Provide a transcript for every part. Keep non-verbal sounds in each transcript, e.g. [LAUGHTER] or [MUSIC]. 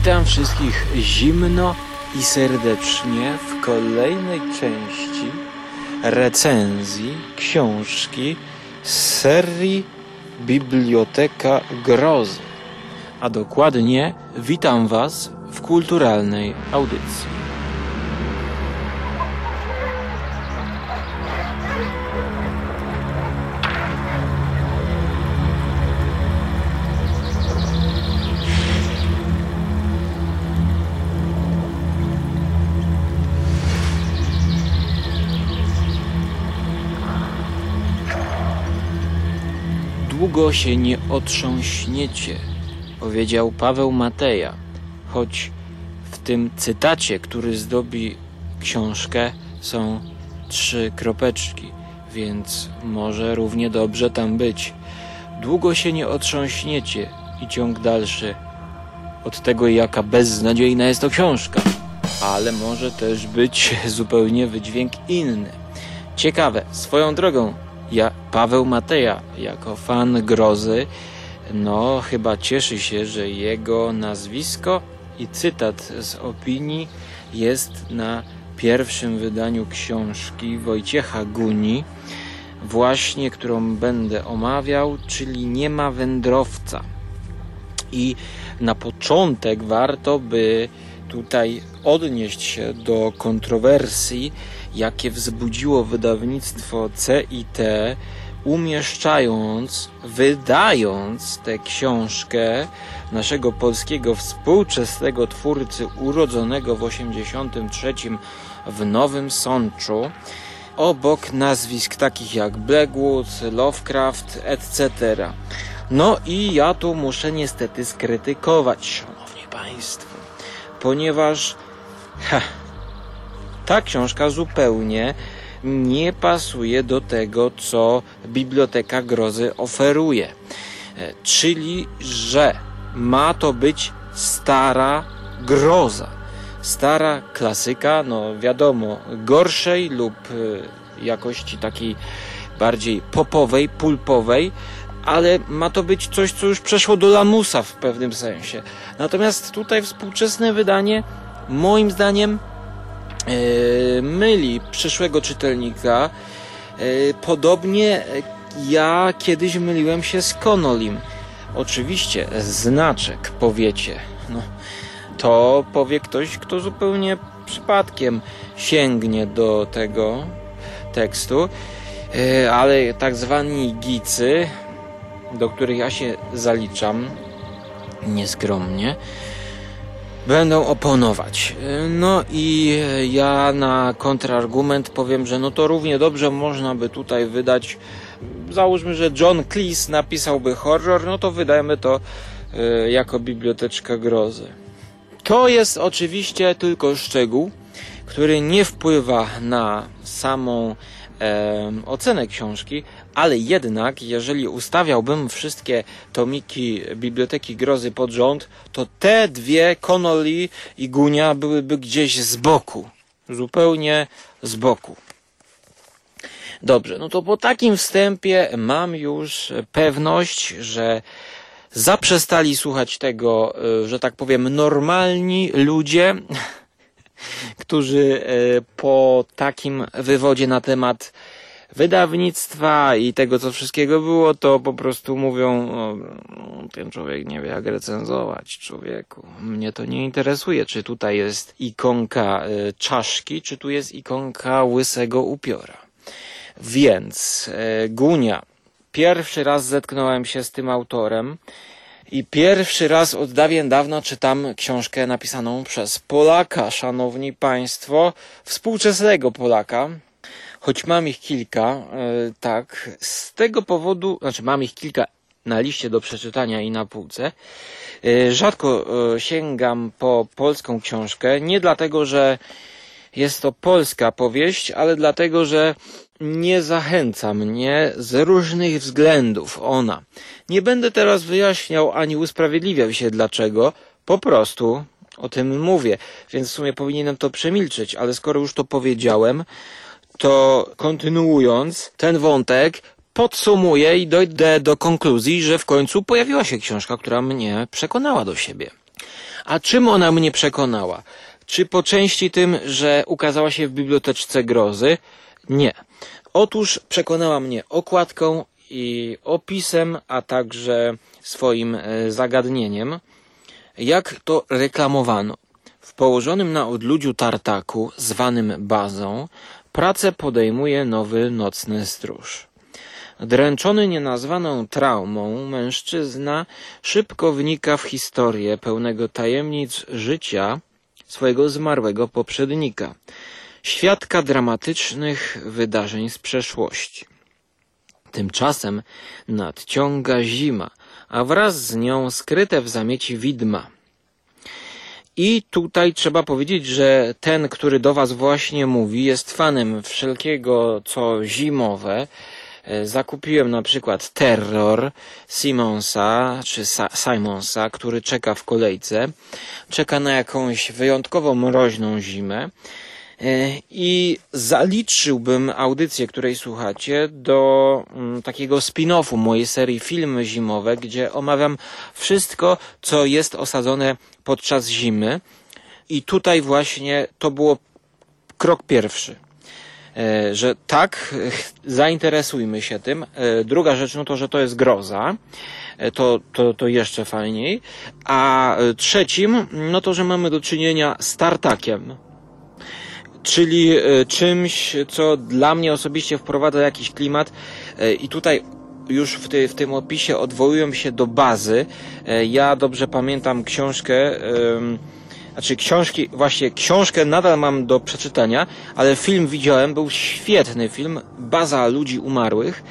Witam wszystkich zimno i serdecznie w kolejnej części recenzji książki z serii Biblioteka Grozy. A dokładnie witam Was w kulturalnej audycji. Długo się nie otrząśniecie, powiedział Paweł Mateja, choć w tym cytacie, który zdobi książkę, są trzy kropeczki, więc może równie dobrze tam być. Długo się nie otrząśniecie i ciąg dalszy od tego, jaka beznadziejna jest to książka. Ale może też być zupełnie wydźwięk inny. Ciekawe, swoją drogą, ja, Paweł Mateja, jako fan grozy, no chyba cieszy się, że jego nazwisko i cytat z opinii jest na pierwszym wydaniu książki Wojciecha Guni, właśnie którą będę omawiał, czyli Nie ma wędrowca. I na początek warto by tutaj odnieść się do kontrowersji, jakie wzbudziło wydawnictwo CIT, umieszczając, wydając tę książkę naszego polskiego współczesnego twórcy urodzonego w 83 w Nowym Sączu obok nazwisk takich jak Blackwood, Lovecraft, etc. No i ja tu muszę niestety skrytykować, szanowni państwo, ponieważ ha, ta książka zupełnie nie pasuje do tego, co Biblioteka Grozy oferuje. E, Czyli, że ma to być stara groza. Stara klasyka, no wiadomo, gorszej lub e, jakości takiej bardziej popowej, pulpowej, ale ma to być coś, co już przeszło do lamusa w pewnym sensie. Natomiast tutaj współczesne wydanie, moim zdaniem, myli przyszłego czytelnika. E, podobnie ja kiedyś myliłem się z Conolim. Oczywiście znaczek powiecie. No, to powie ktoś, kto zupełnie przypadkiem sięgnie do tego tekstu, e, ale tak zwani gicy, do których ja się zaliczam nieskromnie, będą oponować. No i ja na kontrargument powiem, że no to równie dobrze można by tutaj wydać, załóżmy, że John Cleese napisałby horror, no to wydajemy to y, jako biblioteczka grozy. To jest oczywiście tylko szczegół, który nie wpływa na samą e, ocenę książki, ale jednak, jeżeli ustawiałbym wszystkie tomiki Biblioteki Grozy pod rząd, to te dwie, Connolly i Gunia, byłyby gdzieś z boku. Zupełnie z boku. Dobrze, no to po takim wstępie mam już pewność, że zaprzestali słuchać tego, że tak powiem, normalni ludzie, którzy po takim wywodzie na temat wydawnictwa i tego, co wszystkiego było, to po prostu mówią, o, ten człowiek nie wie, jak recenzować człowieku. Mnie to nie interesuje, czy tutaj jest ikonka y, czaszki, czy tu jest ikonka łysego upiora. Więc y, Gunia. Pierwszy raz zetknąłem się z tym autorem. I pierwszy raz od dawien dawna czytam książkę napisaną przez Polaka, szanowni państwo, współczesnego Polaka, choć mam ich kilka, e, tak, z tego powodu, znaczy mam ich kilka na liście do przeczytania i na półce. E, rzadko e, sięgam po polską książkę, nie dlatego, że jest to polska powieść, ale dlatego, że nie zachęca mnie z różnych względów ona. Nie będę teraz wyjaśniał ani usprawiedliwiał się dlaczego, po prostu o tym mówię, więc w sumie powinienem to przemilczeć, ale skoro już to powiedziałem, to kontynuując ten wątek, podsumuję i dojdę do konkluzji, że w końcu pojawiła się książka, która mnie przekonała do siebie. A czym ona mnie przekonała? Czy po części tym, że ukazała się w biblioteczce grozy? Nie. Otóż przekonała mnie okładką i opisem, a także swoim e, zagadnieniem, jak to reklamowano. W położonym na odludziu tartaku, zwanym bazą, pracę podejmuje nowy nocny stróż. Dręczony nienazwaną traumą, mężczyzna szybko wnika w historię pełnego tajemnic życia swojego zmarłego poprzednika, świadka dramatycznych wydarzeń z przeszłości. Tymczasem nadciąga zima, a wraz z nią skryte w zamieci widma. I tutaj trzeba powiedzieć, że ten, który do Was właśnie mówi, jest fanem wszelkiego co zimowe. E, zakupiłem na przykład Terror Simonsa czy Simonsa, który czeka w kolejce. Czeka na jakąś wyjątkowo mroźną zimę. E, I zaliczyłbym audycję, której słuchacie, do mm, takiego spin-offu mojej serii Filmy Zimowe, gdzie omawiam wszystko, co jest osadzone podczas zimy. I tutaj właśnie to było krok pierwszy. E, że tak, [LAUGHS] zainteresujmy się tym. E, druga rzecz, no to, że to jest groza. To, to, to jeszcze fajniej. A trzecim, no to, że mamy do czynienia z tartakiem czyli e, czymś, co dla mnie osobiście wprowadza jakiś klimat e, i tutaj już w, w tym opisie odwołują się do bazy. E, ja dobrze pamiętam książkę, znaczy książki, właśnie książkę nadal mam do przeczytania, ale film widziałem, był świetny film, Baza ludzi umarłych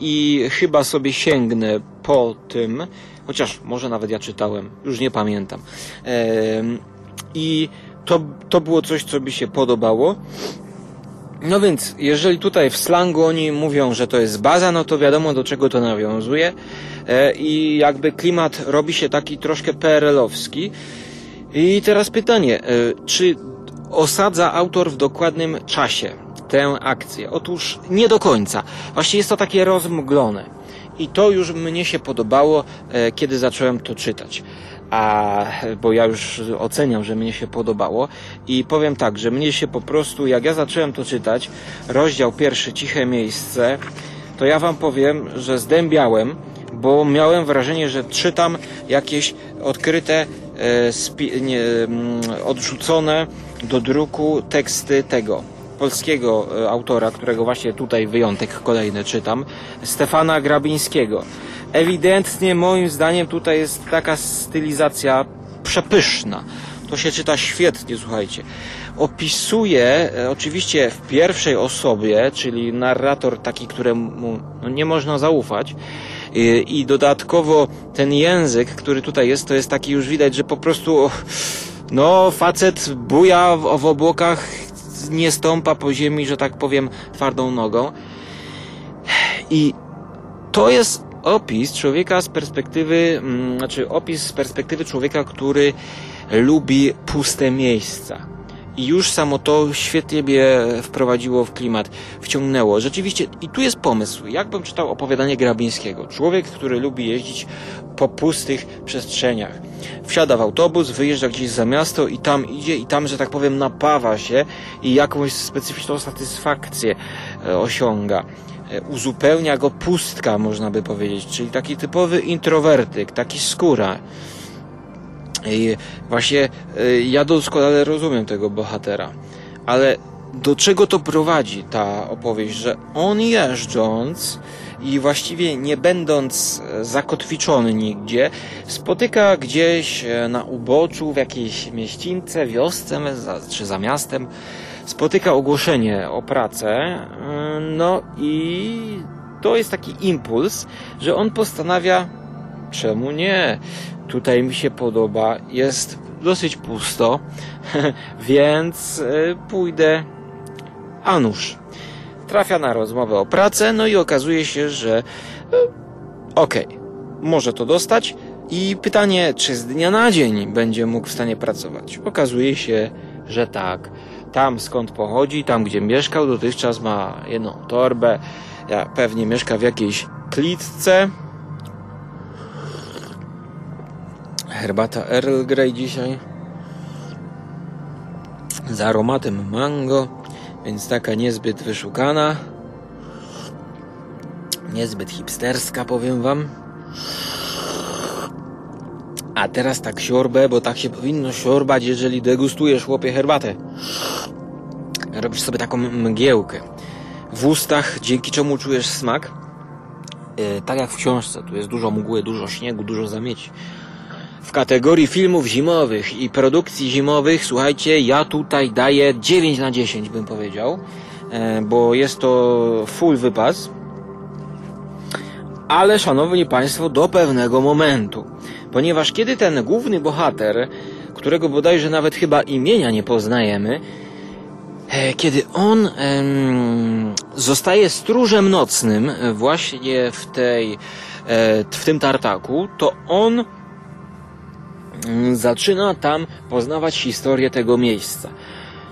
i chyba sobie sięgnę po tym, chociaż może nawet ja czytałem, już nie pamiętam. I to, to było coś, co mi się podobało. No więc, jeżeli tutaj w slangu oni mówią, że to jest baza, no to wiadomo do czego to nawiązuje. E, I jakby klimat robi się taki troszkę PRL-owski. I teraz pytanie, e, czy osadza autor w dokładnym czasie tę akcję? Otóż nie do końca. Właśnie jest to takie rozmglone. I to już mnie się podobało, e, kiedy zacząłem to czytać a bo ja już oceniam, że mnie się podobało. I powiem tak, że mnie się po prostu, jak ja zacząłem to czytać, rozdział pierwszy, ciche miejsce, to ja wam powiem, że zdębiałem, bo miałem wrażenie, że czytam jakieś odkryte, e, nie, mm, odrzucone do druku teksty tego polskiego e, autora, którego właśnie tutaj wyjątek kolejny czytam, Stefana Grabińskiego. Ewidentnie moim zdaniem tutaj jest taka stylizacja przepyszna. To się czyta świetnie, słuchajcie. Opisuje e, oczywiście w pierwszej osobie, czyli narrator taki, któremu no, nie można zaufać. I, I dodatkowo ten język, który tutaj jest, to jest taki już widać, że po prostu no facet buja w, w obłokach, nie stąpa po ziemi, że tak powiem, twardą nogą. I to jest opis człowieka z perspektywy, mm, znaczy opis z perspektywy człowieka, który lubi puste miejsca. I już samo to świetnie mnie wprowadziło w klimat, wciągnęło. Rzeczywiście, i tu jest pomysł. Jakbym czytał opowiadanie Grabińskiego. Człowiek, który lubi jeździć po pustych przestrzeniach. Wsiada w autobus, wyjeżdża gdzieś za miasto i tam idzie i tam, że tak powiem, napawa się i jakąś specyficzną satysfakcję e, osiąga. E, uzupełnia go pustka, można by powiedzieć, czyli taki typowy introwertyk, taki skóra. I właśnie e, ja doskonale rozumiem tego bohatera, ale do czego to prowadzi ta opowieść, że on jeżdżąc i właściwie nie będąc e, zakotwiczony nigdzie, spotyka gdzieś na uboczu, w jakiejś mieścińce, wiosce czy za miastem spotyka ogłoszenie o pracę, y, no i to jest taki impuls, że on postanawia, czemu nie? Tutaj mi się podoba, jest dosyć pusto, [LAUGHS] więc y, pójdę. A nuż. Trafia na rozmowę o pracę, no i okazuje się, że y, okej, okay, może to dostać. I pytanie, czy z dnia na dzień będzie mógł w stanie pracować? Okazuje się, że tak tam skąd pochodzi, tam gdzie mieszkał, dotychczas ma jedną torbę, ja pewnie mieszka w jakiejś klitce. Herbata Earl Grey dzisiaj z aromatem mango, więc taka niezbyt wyszukana, niezbyt hipsterska, powiem wam. A teraz tak siorbę, bo tak się powinno siorbać, jeżeli degustujesz chłopie herbatę. Robisz sobie taką mgiełkę w ustach, dzięki czemu czujesz smak. Yy, tak jak w książce, tu jest dużo mgły, dużo śniegu, dużo zamieci. W kategorii filmów zimowych i produkcji zimowych, słuchajcie, ja tutaj daję 9 na 10 bym powiedział, yy, bo jest to full wypas. Ale szanowni Państwo, do pewnego momentu. Ponieważ kiedy ten główny bohater, którego bodajże nawet chyba imienia nie poznajemy, E, kiedy on zostaje stróżem nocnym e, właśnie w tej e, w tym tartaku, to on zaczyna tam poznawać historię tego miejsca.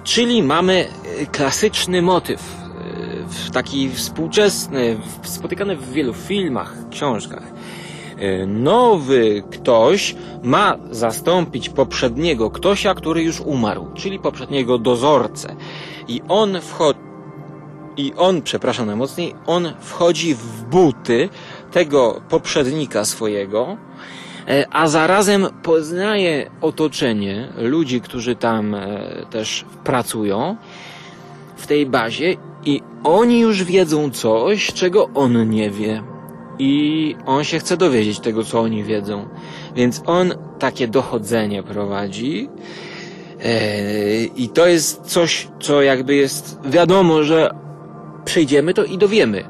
Czyli mamy klasyczny motyw, taki współczesny, spotykany w wielu filmach, książkach. Nowy ktoś ma zastąpić poprzedniego ktośa, który już umarł, czyli poprzedniego dozorcę. I on wchodzi, i on, przepraszam najmocniej, on wchodzi w buty tego poprzednika swojego, e, a zarazem poznaje otoczenie ludzi, którzy tam e, też pracują w tej bazie i oni już wiedzą coś, czego on nie wie. I on się chce dowiedzieć tego, co oni wiedzą. Więc on takie dochodzenie prowadzi i to jest coś, co jakby jest wiadomo, że przyjdziemy to i dowiemy.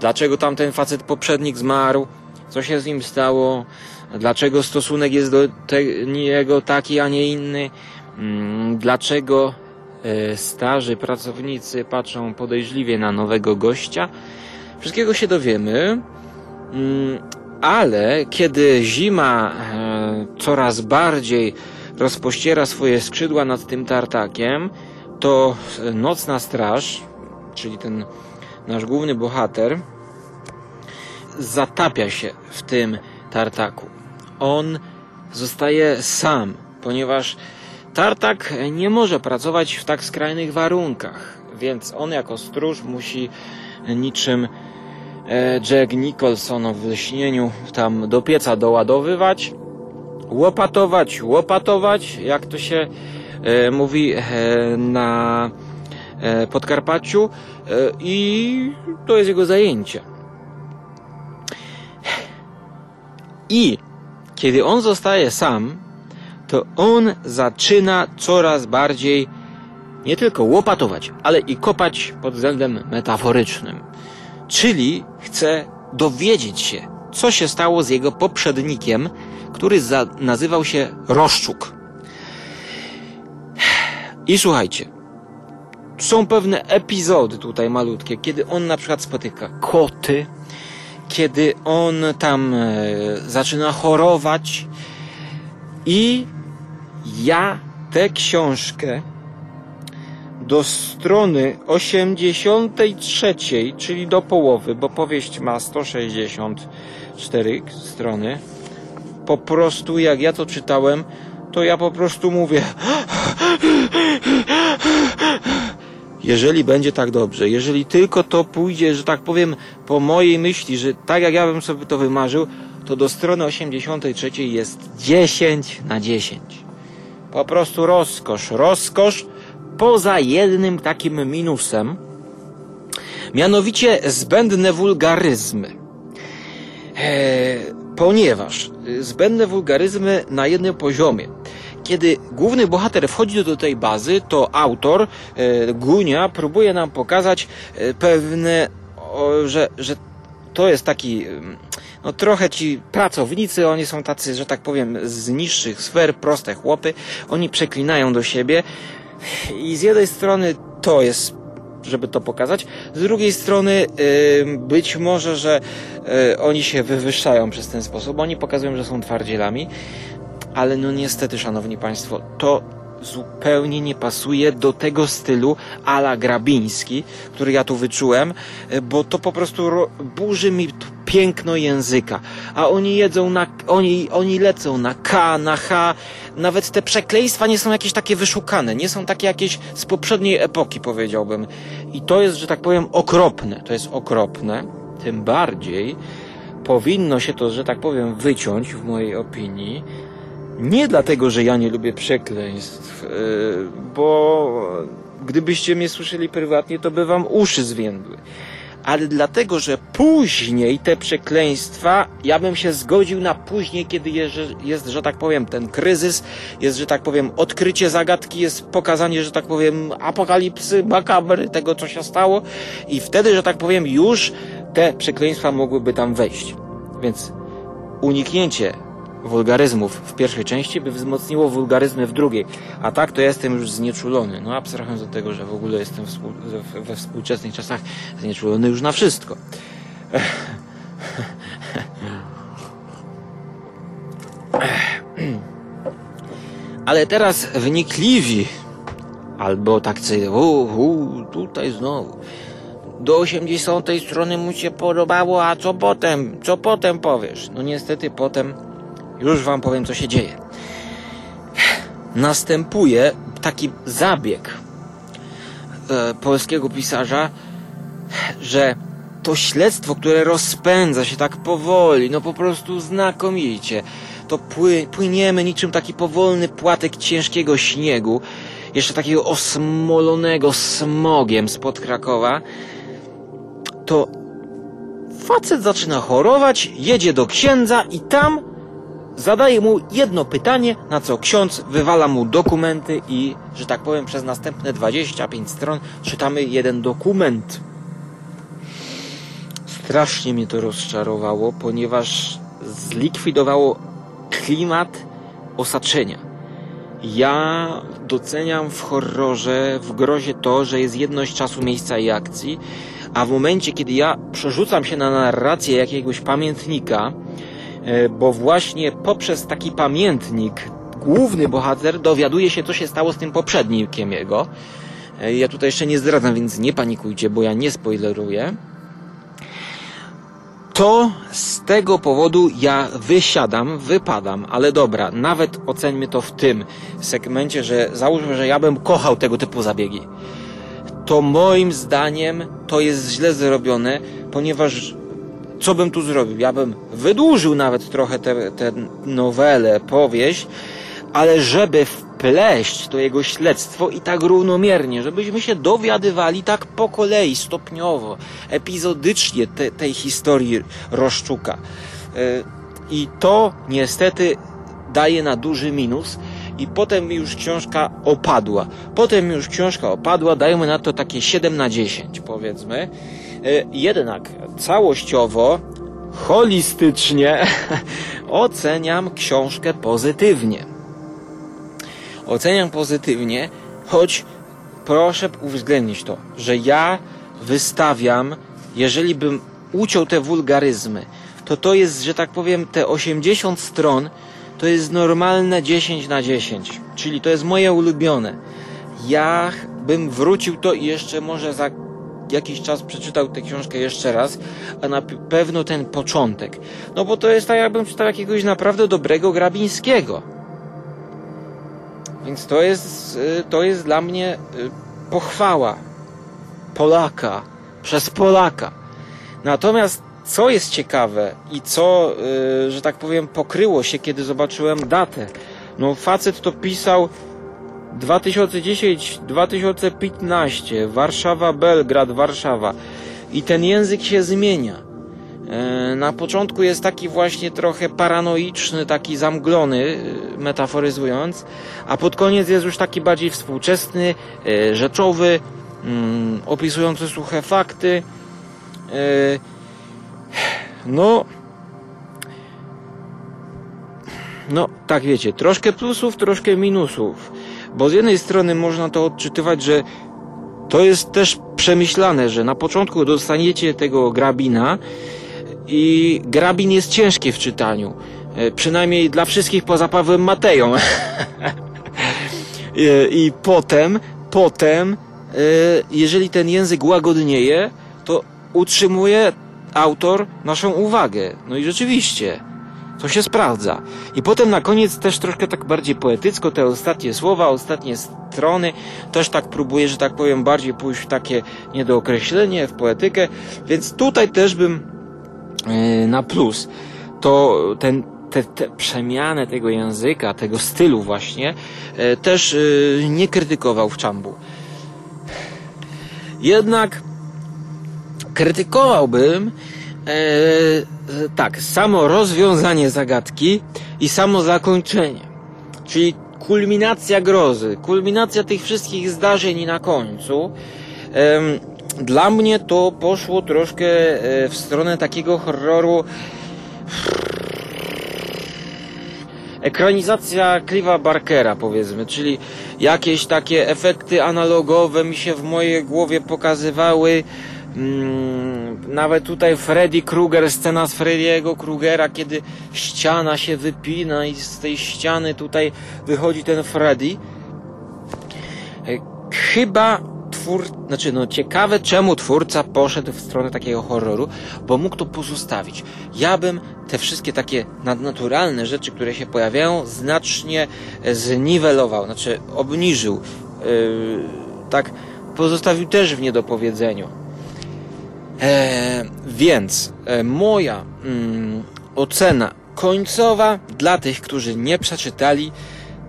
Dlaczego tamten facet poprzednik zmarł, co się z nim stało, dlaczego stosunek jest do niego taki, a nie inny, mm, dlaczego e, starzy pracownicy patrzą podejrzliwie na nowego gościa. Wszystkiego się dowiemy, mm, ale kiedy zima e, coraz bardziej rozpościera swoje skrzydła nad tym tartakiem, to nocna straż, czyli ten nasz główny bohater, zatapia się w tym tartaku. On zostaje sam, ponieważ tartak nie może pracować w tak skrajnych warunkach, więc on jako stróż musi niczym e, Jack Nicholson w lśnieniu tam do pieca doładowywać łopatować, łopatować, jak to się e, mówi e, na Podkarpaciu i to jest jego zajęcie. I kiedy on zostaje sam, to on zaczyna coraz bardziej nie tylko łopatować, ale i kopać pod względem metaforycznym. Czyli chce dowiedzieć się, co się stało z jego poprzednikiem, który za, nazywał się Roszczuk. I słuchajcie, są pewne epizody tutaj malutkie, kiedy on na przykład spotyka koty, kiedy on tam e, zaczyna chorować i ja tę książkę do strony 83, czyli do połowy, bo powieść ma 164 strony, po prostu jak ja to czytałem, to ja po prostu mówię. Jeżeli będzie tak dobrze, jeżeli tylko to pójdzie, że tak powiem, po mojej myśli, że tak jak ja bym sobie to wymarzył, to do strony 83 jest 10 na 10. Po prostu rozkosz, rozkosz, poza jednym takim minusem, mianowicie zbędne wulgaryzmy. Eee, ponieważ zbędne wulgaryzmy na jednym poziomie. Kiedy główny bohater wchodzi do tej bazy, to autor, e, Gunia, próbuje nam pokazać e, pewne, że, że to jest taki, no trochę ci pracownicy, oni są tacy, że tak powiem, z niższych sfer, proste chłopy, oni przeklinają do siebie i z jednej strony to jest żeby to pokazać. Z drugiej strony, być może, że y, oni się wywyższają przez ten sposób. Oni pokazują, że są twardzielami, ale no niestety, szanowni państwo, to zupełnie nie pasuje do tego stylu ala grabiński, który ja tu wyczułem, bo to po prostu burzy mi piękno języka. A oni jedzą na, oni, oni lecą na K, na H. Nawet te przekleństwa nie są jakieś takie wyszukane, nie są takie jakieś z poprzedniej epoki, powiedziałbym. I to jest, że tak powiem, okropne. To jest okropne. Tym bardziej powinno się to, że tak powiem, wyciąć w mojej opinii. Nie dlatego, że ja nie lubię przekleństw, yy, bo gdybyście mnie słyszeli prywatnie, to by wam uszy zwiędły ale dlatego, że później te przekleństwa, ja bym się zgodził na później, kiedy jest, jest, że tak powiem, ten kryzys, jest, że tak powiem, odkrycie zagadki, jest pokazanie, że tak powiem, apokalipsy, makabry, tego, co się stało i wtedy, że tak powiem, już te przekleństwa mogłyby tam wejść. Więc uniknięcie wulgaryzmów w pierwszej części by wzmocniło wulgaryzmy w drugiej. A tak to jestem już znieczulony. No abstrahując od tego, że w ogóle jestem we współczesnych czasach znieczulony już na wszystko. [LAUGHS] Ale teraz wnikliwi, albo tak sobie, tutaj znowu, do 80 strony mu się podobało, a co potem, co potem powiesz? No niestety potem już wam powiem, co się dzieje. Następuje taki zabieg e, polskiego pisarza, że to śledztwo, które rozpędza się tak powoli, no po prostu znakomicie, to pły, płyniemy niczym taki powolny płatek ciężkiego śniegu, jeszcze takiego osmolonego smogiem spod Krakowa, to facet zaczyna chorować, jedzie do księdza i tam Zadaje mu jedno pytanie, na co ksiądz wywala mu dokumenty i, że tak powiem, przez następne 25 stron czytamy jeden dokument. Strasznie mnie to rozczarowało, ponieważ zlikwidowało klimat osaczenia. Ja doceniam w horrorze, w grozie to, że jest jedność czasu, miejsca i akcji, a w momencie, kiedy ja przerzucam się na narrację jakiegoś pamiętnika, bo właśnie poprzez taki pamiętnik główny bohater dowiaduje się, co się stało z tym poprzednikiem jego. E, ja tutaj jeszcze nie zdradzam, więc nie panikujcie, bo ja nie spoileruję. To z tego powodu ja wysiadam, wypadam, ale dobra, nawet oceńmy to w tym segmencie, że załóżmy, że ja bym kochał tego typu zabiegi. To moim zdaniem to jest źle zrobione, ponieważ co bym tu zrobił? Ja bym wydłużył nawet trochę tę nowelę, powieść, ale żeby wpleść to jego śledztwo i tak równomiernie, żebyśmy się dowiadywali tak po kolei, stopniowo, epizodycznie te, tej historii Roszczuka. E, I to niestety daje na duży minus i potem już książka opadła. Potem już książka opadła, dajmy na to takie 7 na 10 powiedzmy. E, jednak całościowo, holistycznie [LAUGHS] oceniam książkę pozytywnie. Oceniam pozytywnie, choć proszę uwzględnić to, że ja wystawiam, jeżeli bym uciął te wulgaryzmy, to to jest, że tak powiem, te 80 stron to jest normalne 10 na 10, czyli to jest moje ulubione. Ja bym wrócił to i jeszcze może za jakiś czas przeczytał tę książkę jeszcze raz, a na pewno ten początek. No bo to jest tak, jakbym czytał jakiegoś naprawdę dobrego Grabińskiego. Więc to jest, y, to jest dla mnie y, pochwała Polaka przez Polaka. Natomiast co jest ciekawe i co, y, że tak powiem, pokryło się, kiedy zobaczyłem datę. No facet to pisał 2010-2015 Warszawa, Belgrad, Warszawa i ten język się zmienia. E, na początku jest taki właśnie trochę paranoiczny, taki zamglony, e, metaforyzując, a pod koniec jest już taki bardziej współczesny, e, rzeczowy, mm, opisujący suche fakty. No, no, tak wiecie, troszkę plusów, troszkę minusów. Bo z jednej strony można to odczytywać, że to jest też przemyślane, że na początku dostaniecie tego grabina i grabin jest ciężki w czytaniu. E, przynajmniej dla wszystkich poza Pawłem Mateją. [LAUGHS] I potem, potem, e, jeżeli ten język łagodnieje, to utrzymuje autor naszą uwagę. No i rzeczywiście, to się sprawdza. I potem na koniec też troszkę tak bardziej poetycko te ostatnie słowa, ostatnie strony, też tak próbuję, że tak powiem, bardziej pójść w takie niedookreślenie, w poetykę, więc tutaj też bym yy, na plus. To ten, te, te przemianę tego języka, tego stylu właśnie, yy, też yy, nie krytykował w Czambu. Jednak krytykowałbym e, tak, samo rozwiązanie zagadki i samo zakończenie. Czyli kulminacja grozy, kulminacja tych wszystkich zdarzeń na końcu. E, dla mnie to poszło troszkę e, w stronę takiego horroru ekranizacja Cliva Barkera powiedzmy, czyli jakieś takie efekty analogowe mi się w mojej głowie pokazywały nawet tutaj Freddy Krueger, scena z Freddy'ego Krugera, kiedy ściana się wypina i z tej ściany tutaj wychodzi ten Freddy. E, chyba twór, znaczy no ciekawe czemu twórca poszedł w stronę takiego horroru, bo mógł to pozostawić. Ja bym te wszystkie takie nadnaturalne rzeczy, które się pojawiają, znacznie zniwelował, znaczy obniżył. Yy, tak pozostawił też w niedopowiedzeniu. E, więc e, moja mm, ocena końcowa dla tych, którzy nie przeczytali,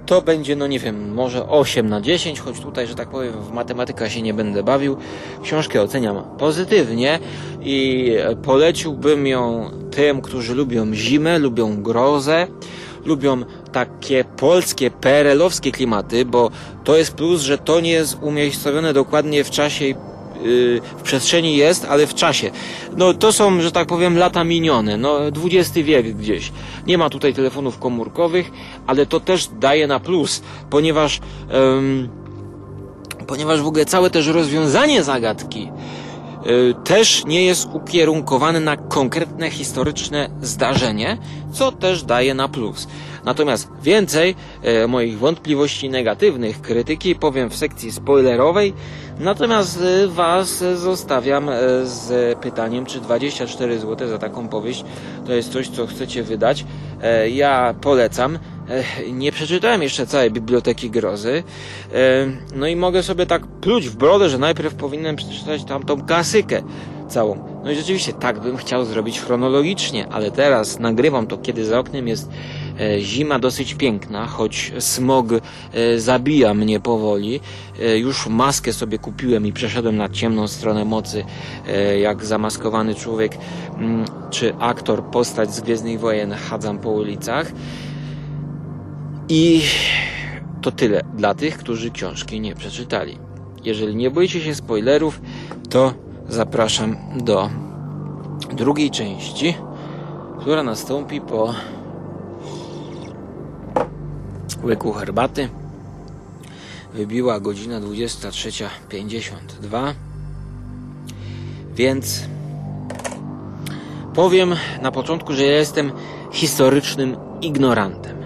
to będzie, no nie wiem, może 8 na 10, choć tutaj, że tak powiem, w matematykę się nie będę bawił. Książkę oceniam pozytywnie i poleciłbym ją tym, którzy lubią zimę, lubią grozę, lubią takie polskie, perelowskie klimaty, bo to jest plus, że to nie jest umiejscowione dokładnie w czasie w przestrzeni jest, ale w czasie. No to są, że tak powiem, lata minione, no XX wiek gdzieś. Nie ma tutaj telefonów komórkowych, ale to też daje na plus, ponieważ um, ponieważ w ogóle całe też rozwiązanie zagadki y, też nie jest ukierunkowane na konkretne historyczne zdarzenie, co też daje na plus. Natomiast więcej e, moich wątpliwości negatywnych krytyki powiem w sekcji spoilerowej, natomiast e, Was zostawiam e, z pytaniem, czy 24 zł za taką powieść to jest coś, co chcecie wydać. E, ja polecam. E, nie przeczytałem jeszcze całej biblioteki grozy. E, no i mogę sobie tak pluć w brodę, że najpierw powinienem przeczytać tamtą klasykę całą. No i rzeczywiście tak bym chciał zrobić chronologicznie, ale teraz nagrywam to, kiedy za oknem jest zima dosyć piękna, choć smog e, zabija mnie powoli. E, już maskę sobie kupiłem i przeszedłem na ciemną stronę mocy, jak zamaskowany człowiek mm, czy aktor, postać z Gwiezdnych Wojen chadzam po ulicach. I to tyle dla tych, którzy książki nie przeczytali. Jeżeli nie boicie się spoilerów, to zapraszam do drugiej części, która nastąpi po łyku herbaty. Wybiła godzina 23.52. Więc powiem na początku, że ja jestem historycznym ignorantem.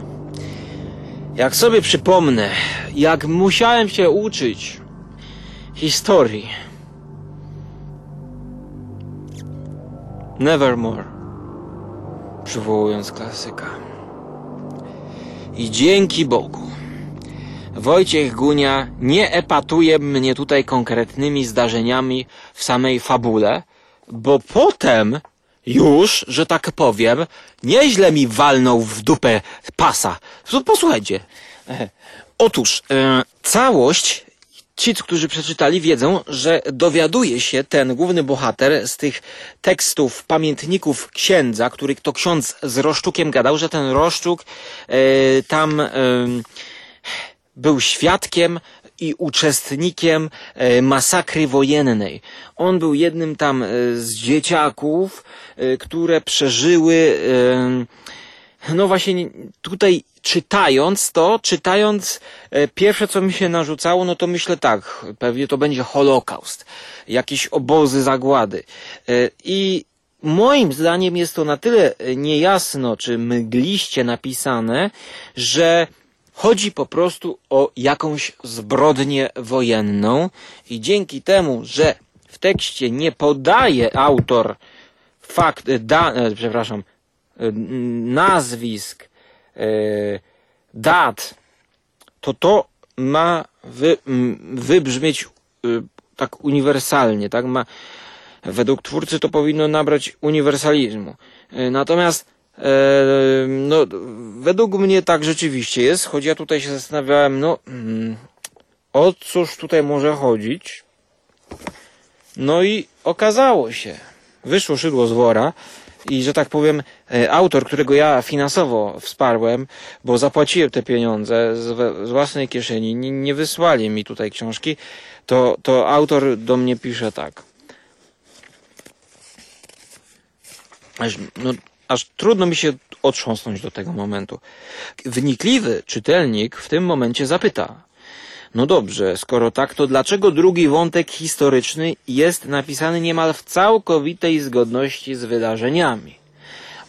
Jak sobie przypomnę, jak musiałem się uczyć historii, Nevermore, przywołując klasyka. I dzięki Bogu. Wojciech Gunia nie epatuje mnie tutaj konkretnymi zdarzeniami w samej fabule, bo potem już, że tak powiem, nieźle mi walnął w dupę pasa. Posłuchajcie. Otóż e, całość ci, którzy przeczytali, wiedzą, że dowiaduje się ten główny bohater z tych tekstów, pamiętników księdza, który to ksiądz z Roszczukiem gadał, że ten Roszczuk e, tam e, był świadkiem i uczestnikiem e, masakry wojennej. On był jednym tam z dzieciaków, które przeżyły no właśnie tutaj czytając to, czytając e, pierwsze co mi się narzucało, no to myślę tak, pewnie to będzie Holokaust, jakieś obozy zagłady. E, I moim zdaniem jest to na tyle niejasno czy mgliście napisane, że chodzi po prostu o jakąś zbrodnię wojenną i dzięki temu, że w tekście nie podaje autor fakt, e, da, przepraszam, nazwisk, dat, to to ma wy, wybrzmieć tak uniwersalnie, tak? Ma, według twórcy to powinno nabrać uniwersalizmu. Natomiast no, według mnie tak rzeczywiście jest, choć ja tutaj się zastanawiałem, no, mm, o cóż tutaj może chodzić? No i okazało się, wyszło szydło z wora i że tak powiem, e, autor, którego ja finansowo wsparłem, bo zapłaciłem te pieniądze z, własnej kieszeni, nie, nie, wysłali mi tutaj książki, to, to autor do mnie pisze tak. Aż, no, aż trudno mi się otrząsnąć do tego momentu. Wnikliwy czytelnik w tym momencie zapyta, no dobrze, skoro tak, to dlaczego drugi wątek historyczny jest napisany niemal w całkowitej zgodności z wydarzeniami?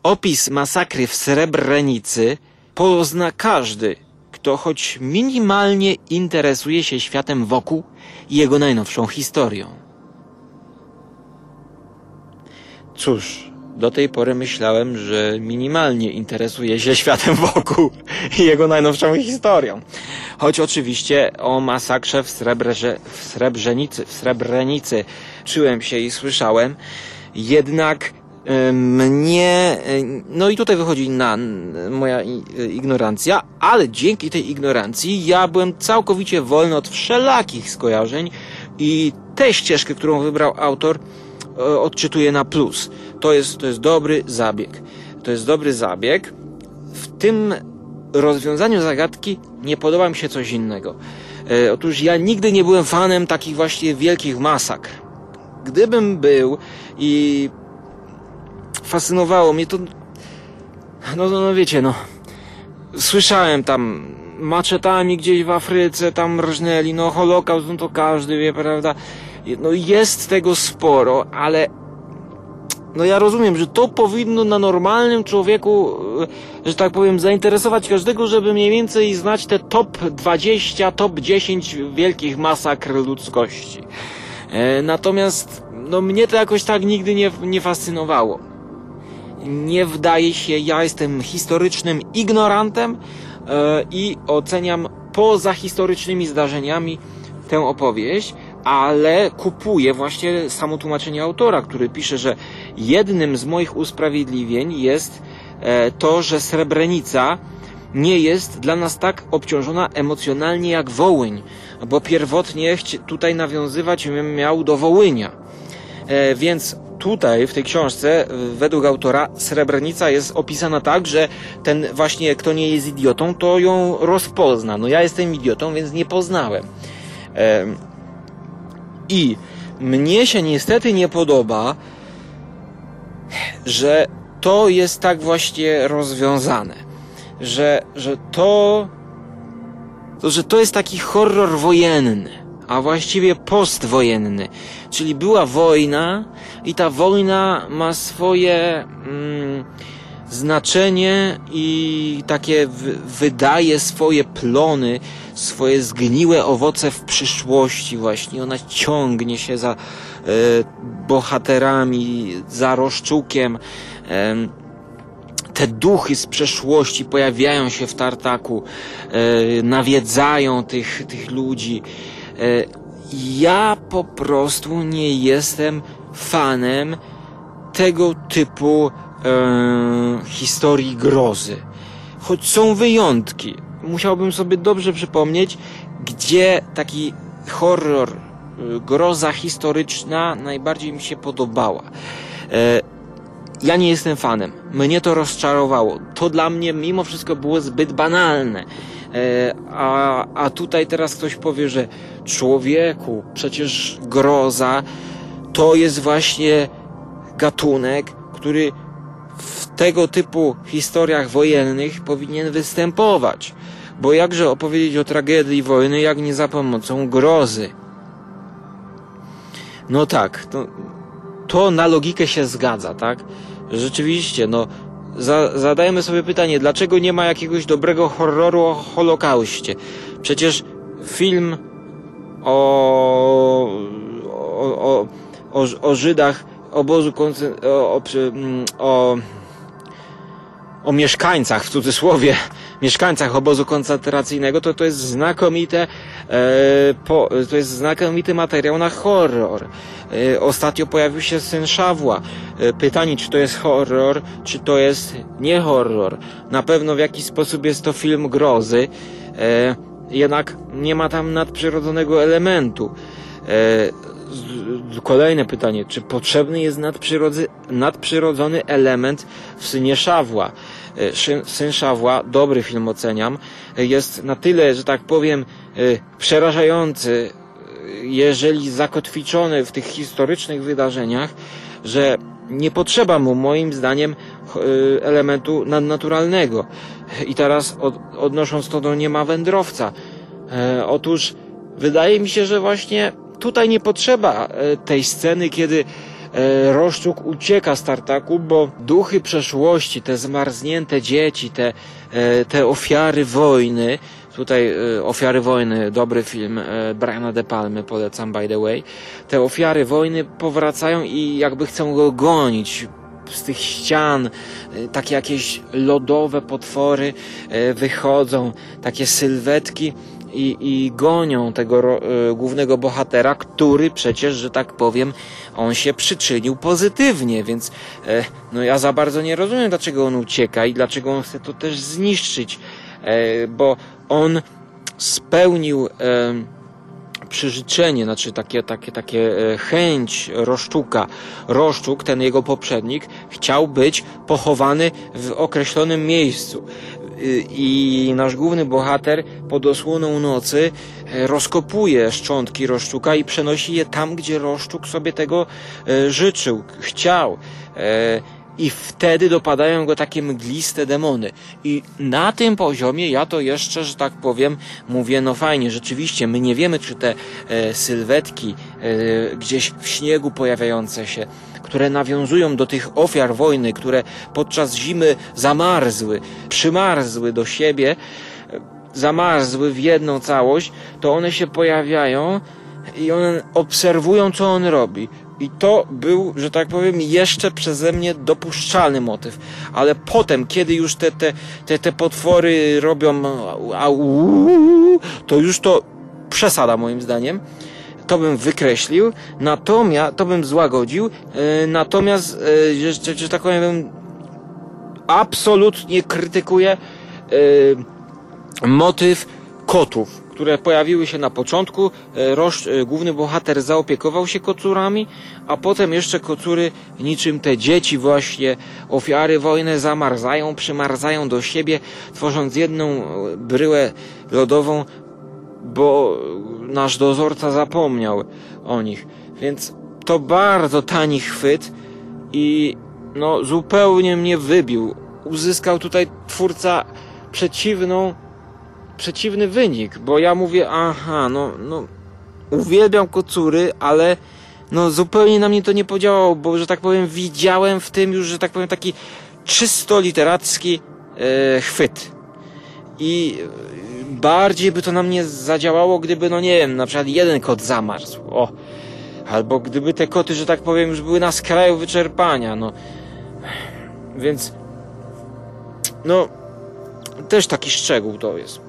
Opis masakry w Srebrenicy pozna każdy, kto choć minimalnie interesuje się światem wokół i jego najnowszą historią. Cóż, do tej pory myślałem, że minimalnie interesuje się światem wokół i jego najnowszą historią. Choć oczywiście o masakrze w, Srebrze, w Srebrenicy, w Srebrenicy czułem się i słyszałem, jednak mnie, no i tutaj wychodzi na moja ignorancja, ale dzięki tej ignorancji ja byłem całkowicie wolny od wszelakich skojarzeń i tę ścieżkę, którą wybrał autor, e, odczytuję na plus. To jest, to jest dobry zabieg. To jest dobry zabieg. W tym rozwiązaniu zagadki nie podoba mi się coś innego. E, otóż ja nigdy nie byłem fanem takich właśnie wielkich masakr. Gdybym był i fascynowało mnie to, no, no, no wiecie, no, słyszałem tam maczetami gdzieś w Afryce, tam rżnęli, no Holokaust, no to każdy wie, prawda? No jest tego sporo, ale no ja rozumiem, że to powinno na normalnym człowieku, e, że tak powiem, zainteresować każdego, żeby mniej więcej znać te top 20, top 10 wielkich masakr ludzkości. E, natomiast, no mnie to jakoś tak nigdy nie, nie fascynowało. Nie wdaje się, ja jestem historycznym ignorantem e, i oceniam poza historycznymi zdarzeniami tę opowieść ale kupuję właśnie samo tłumaczenie autora, który pisze, że jednym z moich usprawiedliwień jest e, to, że Srebrenica nie jest dla nas tak obciążona emocjonalnie jak Wołyń, bo pierwotnie tutaj nawiązywać miał do Wołynia. E, więc tutaj w tej książce, według autora, Srebrenica jest opisana tak, że ten właśnie, kto nie jest idiotą, to ją rozpozna. No ja jestem idiotą, więc nie poznałem. I mnie się niestety nie podoba, że to jest tak właśnie rozwiązane. Że, że to, to, że to jest taki horror wojenny, a właściwie postwojenny. Czyli była wojna i ta wojna ma swoje mm, znaczenie i takie wydaje swoje plony swoje zgniłe owoce w przyszłości właśnie. Ona ciągnie się za e, bohaterami, za roszczukiem. E, te duchy z przeszłości pojawiają się w tartaku, e, nawiedzają tych, tych ludzi. E, ja po prostu nie jestem fanem tego typu e, historii grozy. Choć są wyjątki musiałbym sobie dobrze przypomnieć, gdzie taki horror, y, groza historyczna najbardziej mi się podobała. E, ja nie jestem fanem. Mnie to rozczarowało. To dla mnie mimo wszystko było zbyt banalne. E, a, a tutaj teraz ktoś powie, że człowieku, przecież groza to jest właśnie gatunek, który w tego typu historiach wojennych powinien występować. Bo jakże opowiedzieć o tragedii wojny, jak nie za pomocą grozy? No tak, to, to na logikę się zgadza, tak? Rzeczywiście, no, za, zadajmy sobie pytanie, dlaczego nie ma jakiegoś dobrego horroru o Holokauście? Przecież film o, o, o, o, o Żydach, obozu o, o, o, o mieszkańcach, w cudzysłowie, mieszkańcach obozu koncentracyjnego, to to jest znakomite, e, po, to jest znakomity materiał na horror. E, ostatnio pojawił się Syn Szawła. E, pytanie, czy to jest horror, czy to jest nie horror. Na pewno w jakiś sposób jest to film grozy, e, jednak nie ma tam nadprzyrodzonego elementu. E, kolejne pytanie, czy potrzebny jest nadprzyrodzony element w Synie Szawła? E, Syn Szawła, dobry film oceniam, jest na tyle, że tak powiem, e, przerażający, jeżeli zakotwiczony w tych historycznych wydarzeniach, że nie potrzeba mu moim zdaniem e, elementu nadnaturalnego. I teraz odnosząc to do nie ma wędrowca. Otóż wydaje mi się, że właśnie tutaj nie potrzeba tej sceny, kiedy E, Roszczuk ucieka z tartaku, bo duchy przeszłości, te zmarznięte dzieci, te, e, te ofiary wojny, tutaj e, Ofiary Wojny, dobry film Briana De Palmy, polecam by the way, te ofiary wojny powracają i jakby chcą go gonić, z tych ścian takie jakieś lodowe potwory wychodzą, takie sylwetki i, i gonią tego y, głównego bohatera, który przecież, że tak powiem, on się przyczynił pozytywnie, więc e, no ja za bardzo nie rozumiem, dlaczego on ucieka i dlaczego on chce to też zniszczyć, e, bo on spełnił e, przyżyczenie, znaczy takie, takie, takie e, chęć Roszczuka. Roszczuk, ten jego poprzednik, chciał być pochowany w określonym miejscu. Y, I nasz główny bohater pod osłoną nocy e, rozkopuje szczątki Roszczuka i przenosi je tam, gdzie Roszczuk sobie tego e, życzył, chciał i wtedy dopadają go takie mgliste demony. I na tym poziomie ja to jeszcze, że tak powiem, mówię, no fajnie, rzeczywiście, my nie wiemy, czy te e, sylwetki e, gdzieś w śniegu pojawiające się, które nawiązują do tych ofiar wojny, które podczas zimy zamarzły, przymarzły do siebie, zamarzły w jedną całość, to one się pojawiają i one obserwują, co on robi. I to był, że tak powiem, jeszcze przeze mnie dopuszczalny motyw. Ale potem, kiedy już te, te, te, te potwory robią au, to już to przesada moim zdaniem. To bym wykreślił, natomiast to bym złagodził, e, natomiast, e, że, że tak powiem, absolutnie krytykuję e, motyw kotów które pojawiły się na początku. Główny bohater zaopiekował się kocurami, a potem jeszcze kocury, niczym te dzieci właśnie, ofiary wojny, zamarzają, przymarzają do siebie, tworząc jedną bryłę lodową, bo nasz dozorca zapomniał o nich. Więc to bardzo tani chwyt i no zupełnie mnie wybił. Uzyskał tutaj twórca przeciwną przeciwny wynik, bo ja mówię, aha, no, no uwielbiam kocury, ale no zupełnie na mnie to nie podziałało, bo że tak powiem widziałem w tym już, że tak powiem taki czysto literacki e, chwyt. I bardziej by to na mnie zadziałało, gdyby, no nie wiem, na przykład jeden kot zamarzł. O. Albo gdyby te koty, że tak powiem, już były na skraju wyczerpania, no. Więc, no, też taki szczegół to jest.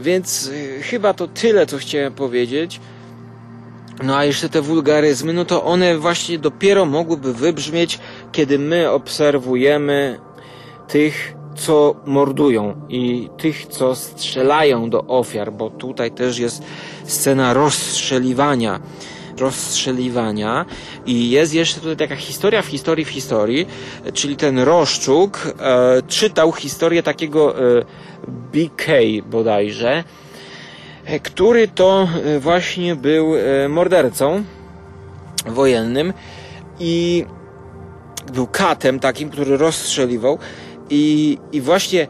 Więc e, chyba to tyle, co chciałem powiedzieć. No a jeszcze te wulgaryzmy, no to one właśnie dopiero mogłyby wybrzmieć, kiedy my obserwujemy tych, co mordują i tych, co strzelają do ofiar, bo tutaj też jest scena rozstrzeliwania. Rozstrzeliwania. I jest jeszcze tutaj taka historia w historii w historii, czyli ten Roszczuk e, czytał historię takiego e, BK bodajże, e, który to e, właśnie był e, mordercą wojennym i był katem takim, który rozstrzeliwał i, i właśnie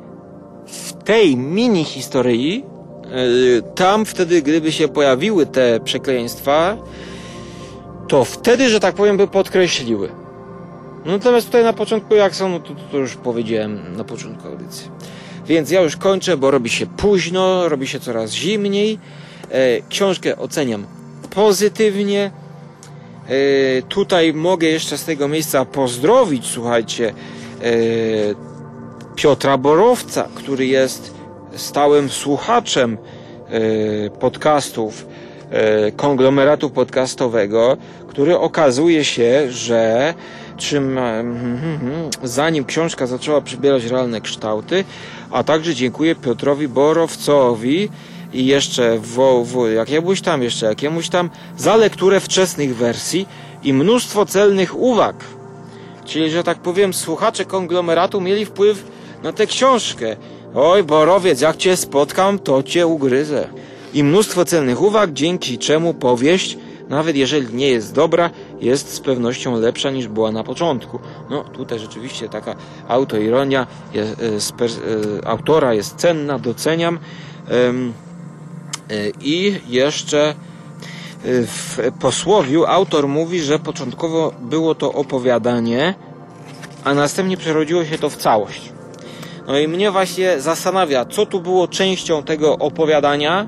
w tej mini historii tam wtedy, gdyby się pojawiły te przekleństwa, to wtedy, że tak powiem, by podkreśliły. Natomiast tutaj na początku, jak są, no to, to już powiedziałem na początku audycji. Więc ja już kończę, bo robi się późno, robi się coraz zimniej. E, książkę oceniam pozytywnie. Tutaj mogę jeszcze z tego miejsca pozdrowić, słuchajcie, Piotra Borowca, który jest stałym słuchaczem podcastów konglomeratu podcastowego, który okazuje się, że czym zanim książka zaczęła przybierać realne kształty, a także dziękuję Piotrowi Borowcowi i jeszcze w, w, jakiemuś tam, jeszcze jakiemuś tam za lekturę wczesnych wersji i mnóstwo celnych uwag. Czyli, że tak powiem, słuchacze konglomeratu mieli wpływ na tę książkę. Oj, Borowiec, jak cię spotkam, to cię ugryzę. I mnóstwo celnych uwag, dzięki czemu powieść nawet jeżeli nie jest dobra, jest z pewnością lepsza niż była na początku. No tutaj rzeczywiście taka autoironia jest, e, e, autora jest cenna, doceniam. E, I jeszcze w posłowiu autor mówi, że początkowo było to opowiadanie, a następnie przerodziło się to w całość. No i mnie właśnie zastanawia, co tu było częścią tego opowiadania,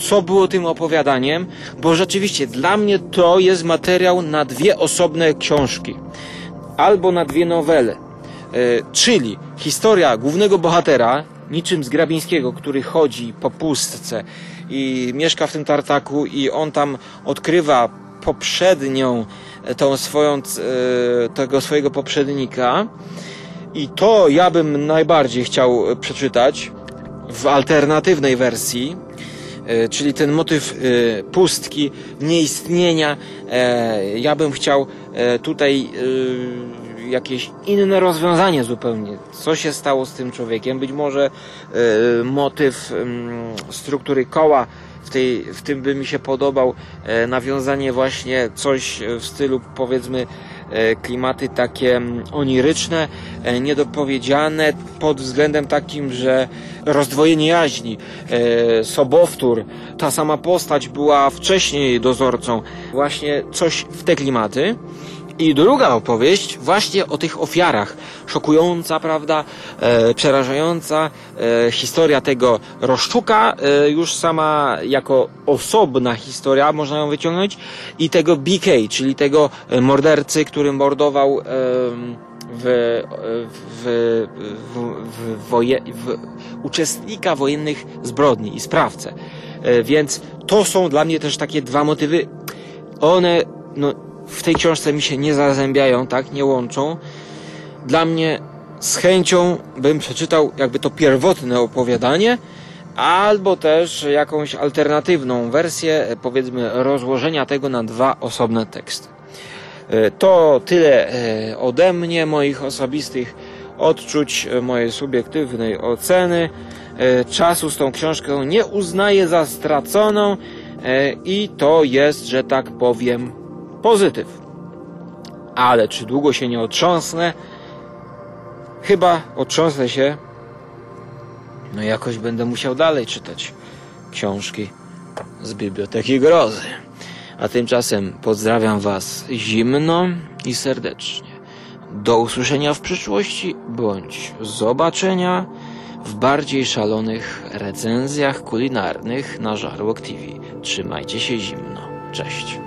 co było tym opowiadaniem, bo rzeczywiście dla mnie to jest materiał na dwie osobne książki albo na dwie nowele. E, czyli historia głównego bohatera, niczym z Grabińskiego, który chodzi po pustce i mieszka w tym tartaku i on tam odkrywa poprzednią, e, tą swoją, e, tego swojego poprzednika i to ja bym najbardziej chciał przeczytać w alternatywnej wersji, E, czyli ten motyw e, pustki, nieistnienia. E, ja bym chciał tutaj jakieś inne rozwiązanie zupełnie. Co się stało z tym człowiekiem? Być może motyw struktury koła w, tej, w tym by mi się podobał nawiązanie właśnie coś w stylu powiedzmy E, klimaty takie mm, oniryczne, e, niedopowiedziane pod względem takim, że rozdwojenie jaźni, e, sobowtór, ta sama postać była wcześniej dozorcą, właśnie coś w te klimaty. I druga opowieść właśnie o tych ofiarach. Szokująca, prawda? E, przerażająca e, historia tego Roszczuka, e, już sama jako osobna historia można ją wyciągnąć i tego BK, czyli tego mordercy, który mordował w, w, w, w, woje, w uczestnika wojennych zbrodni i sprawcę. E, więc to są dla mnie też takie dwa motywy. One, no, w tej książce mi się nie zazębiają, tak, nie łączą. Dla mnie z chęcią bym przeczytał jakby to pierwotne opowiadanie, albo też jakąś alternatywną wersję, powiedzmy, rozłożenia tego na dwa osobne teksty. E, to tyle e, ode mnie, moich osobistych odczuć, e, mojej subiektywnej oceny. Czasu z tą książką nie uznaję za straconą i to jest, że tak powiem, pozytyw. Ale czy długo się nie otrząsnę? Chyba otrząsnę się. No jakoś będę musiał dalej czytać książki z Biblioteki Grozy. A tymczasem pozdrawiam Was zimno i serdecznie. Do usłyszenia w przyszłości bądź zobaczenia w bardziej szalonych recenzjach kulinarnych na Żarłok TV. Trzymajcie się zimno. Cześć.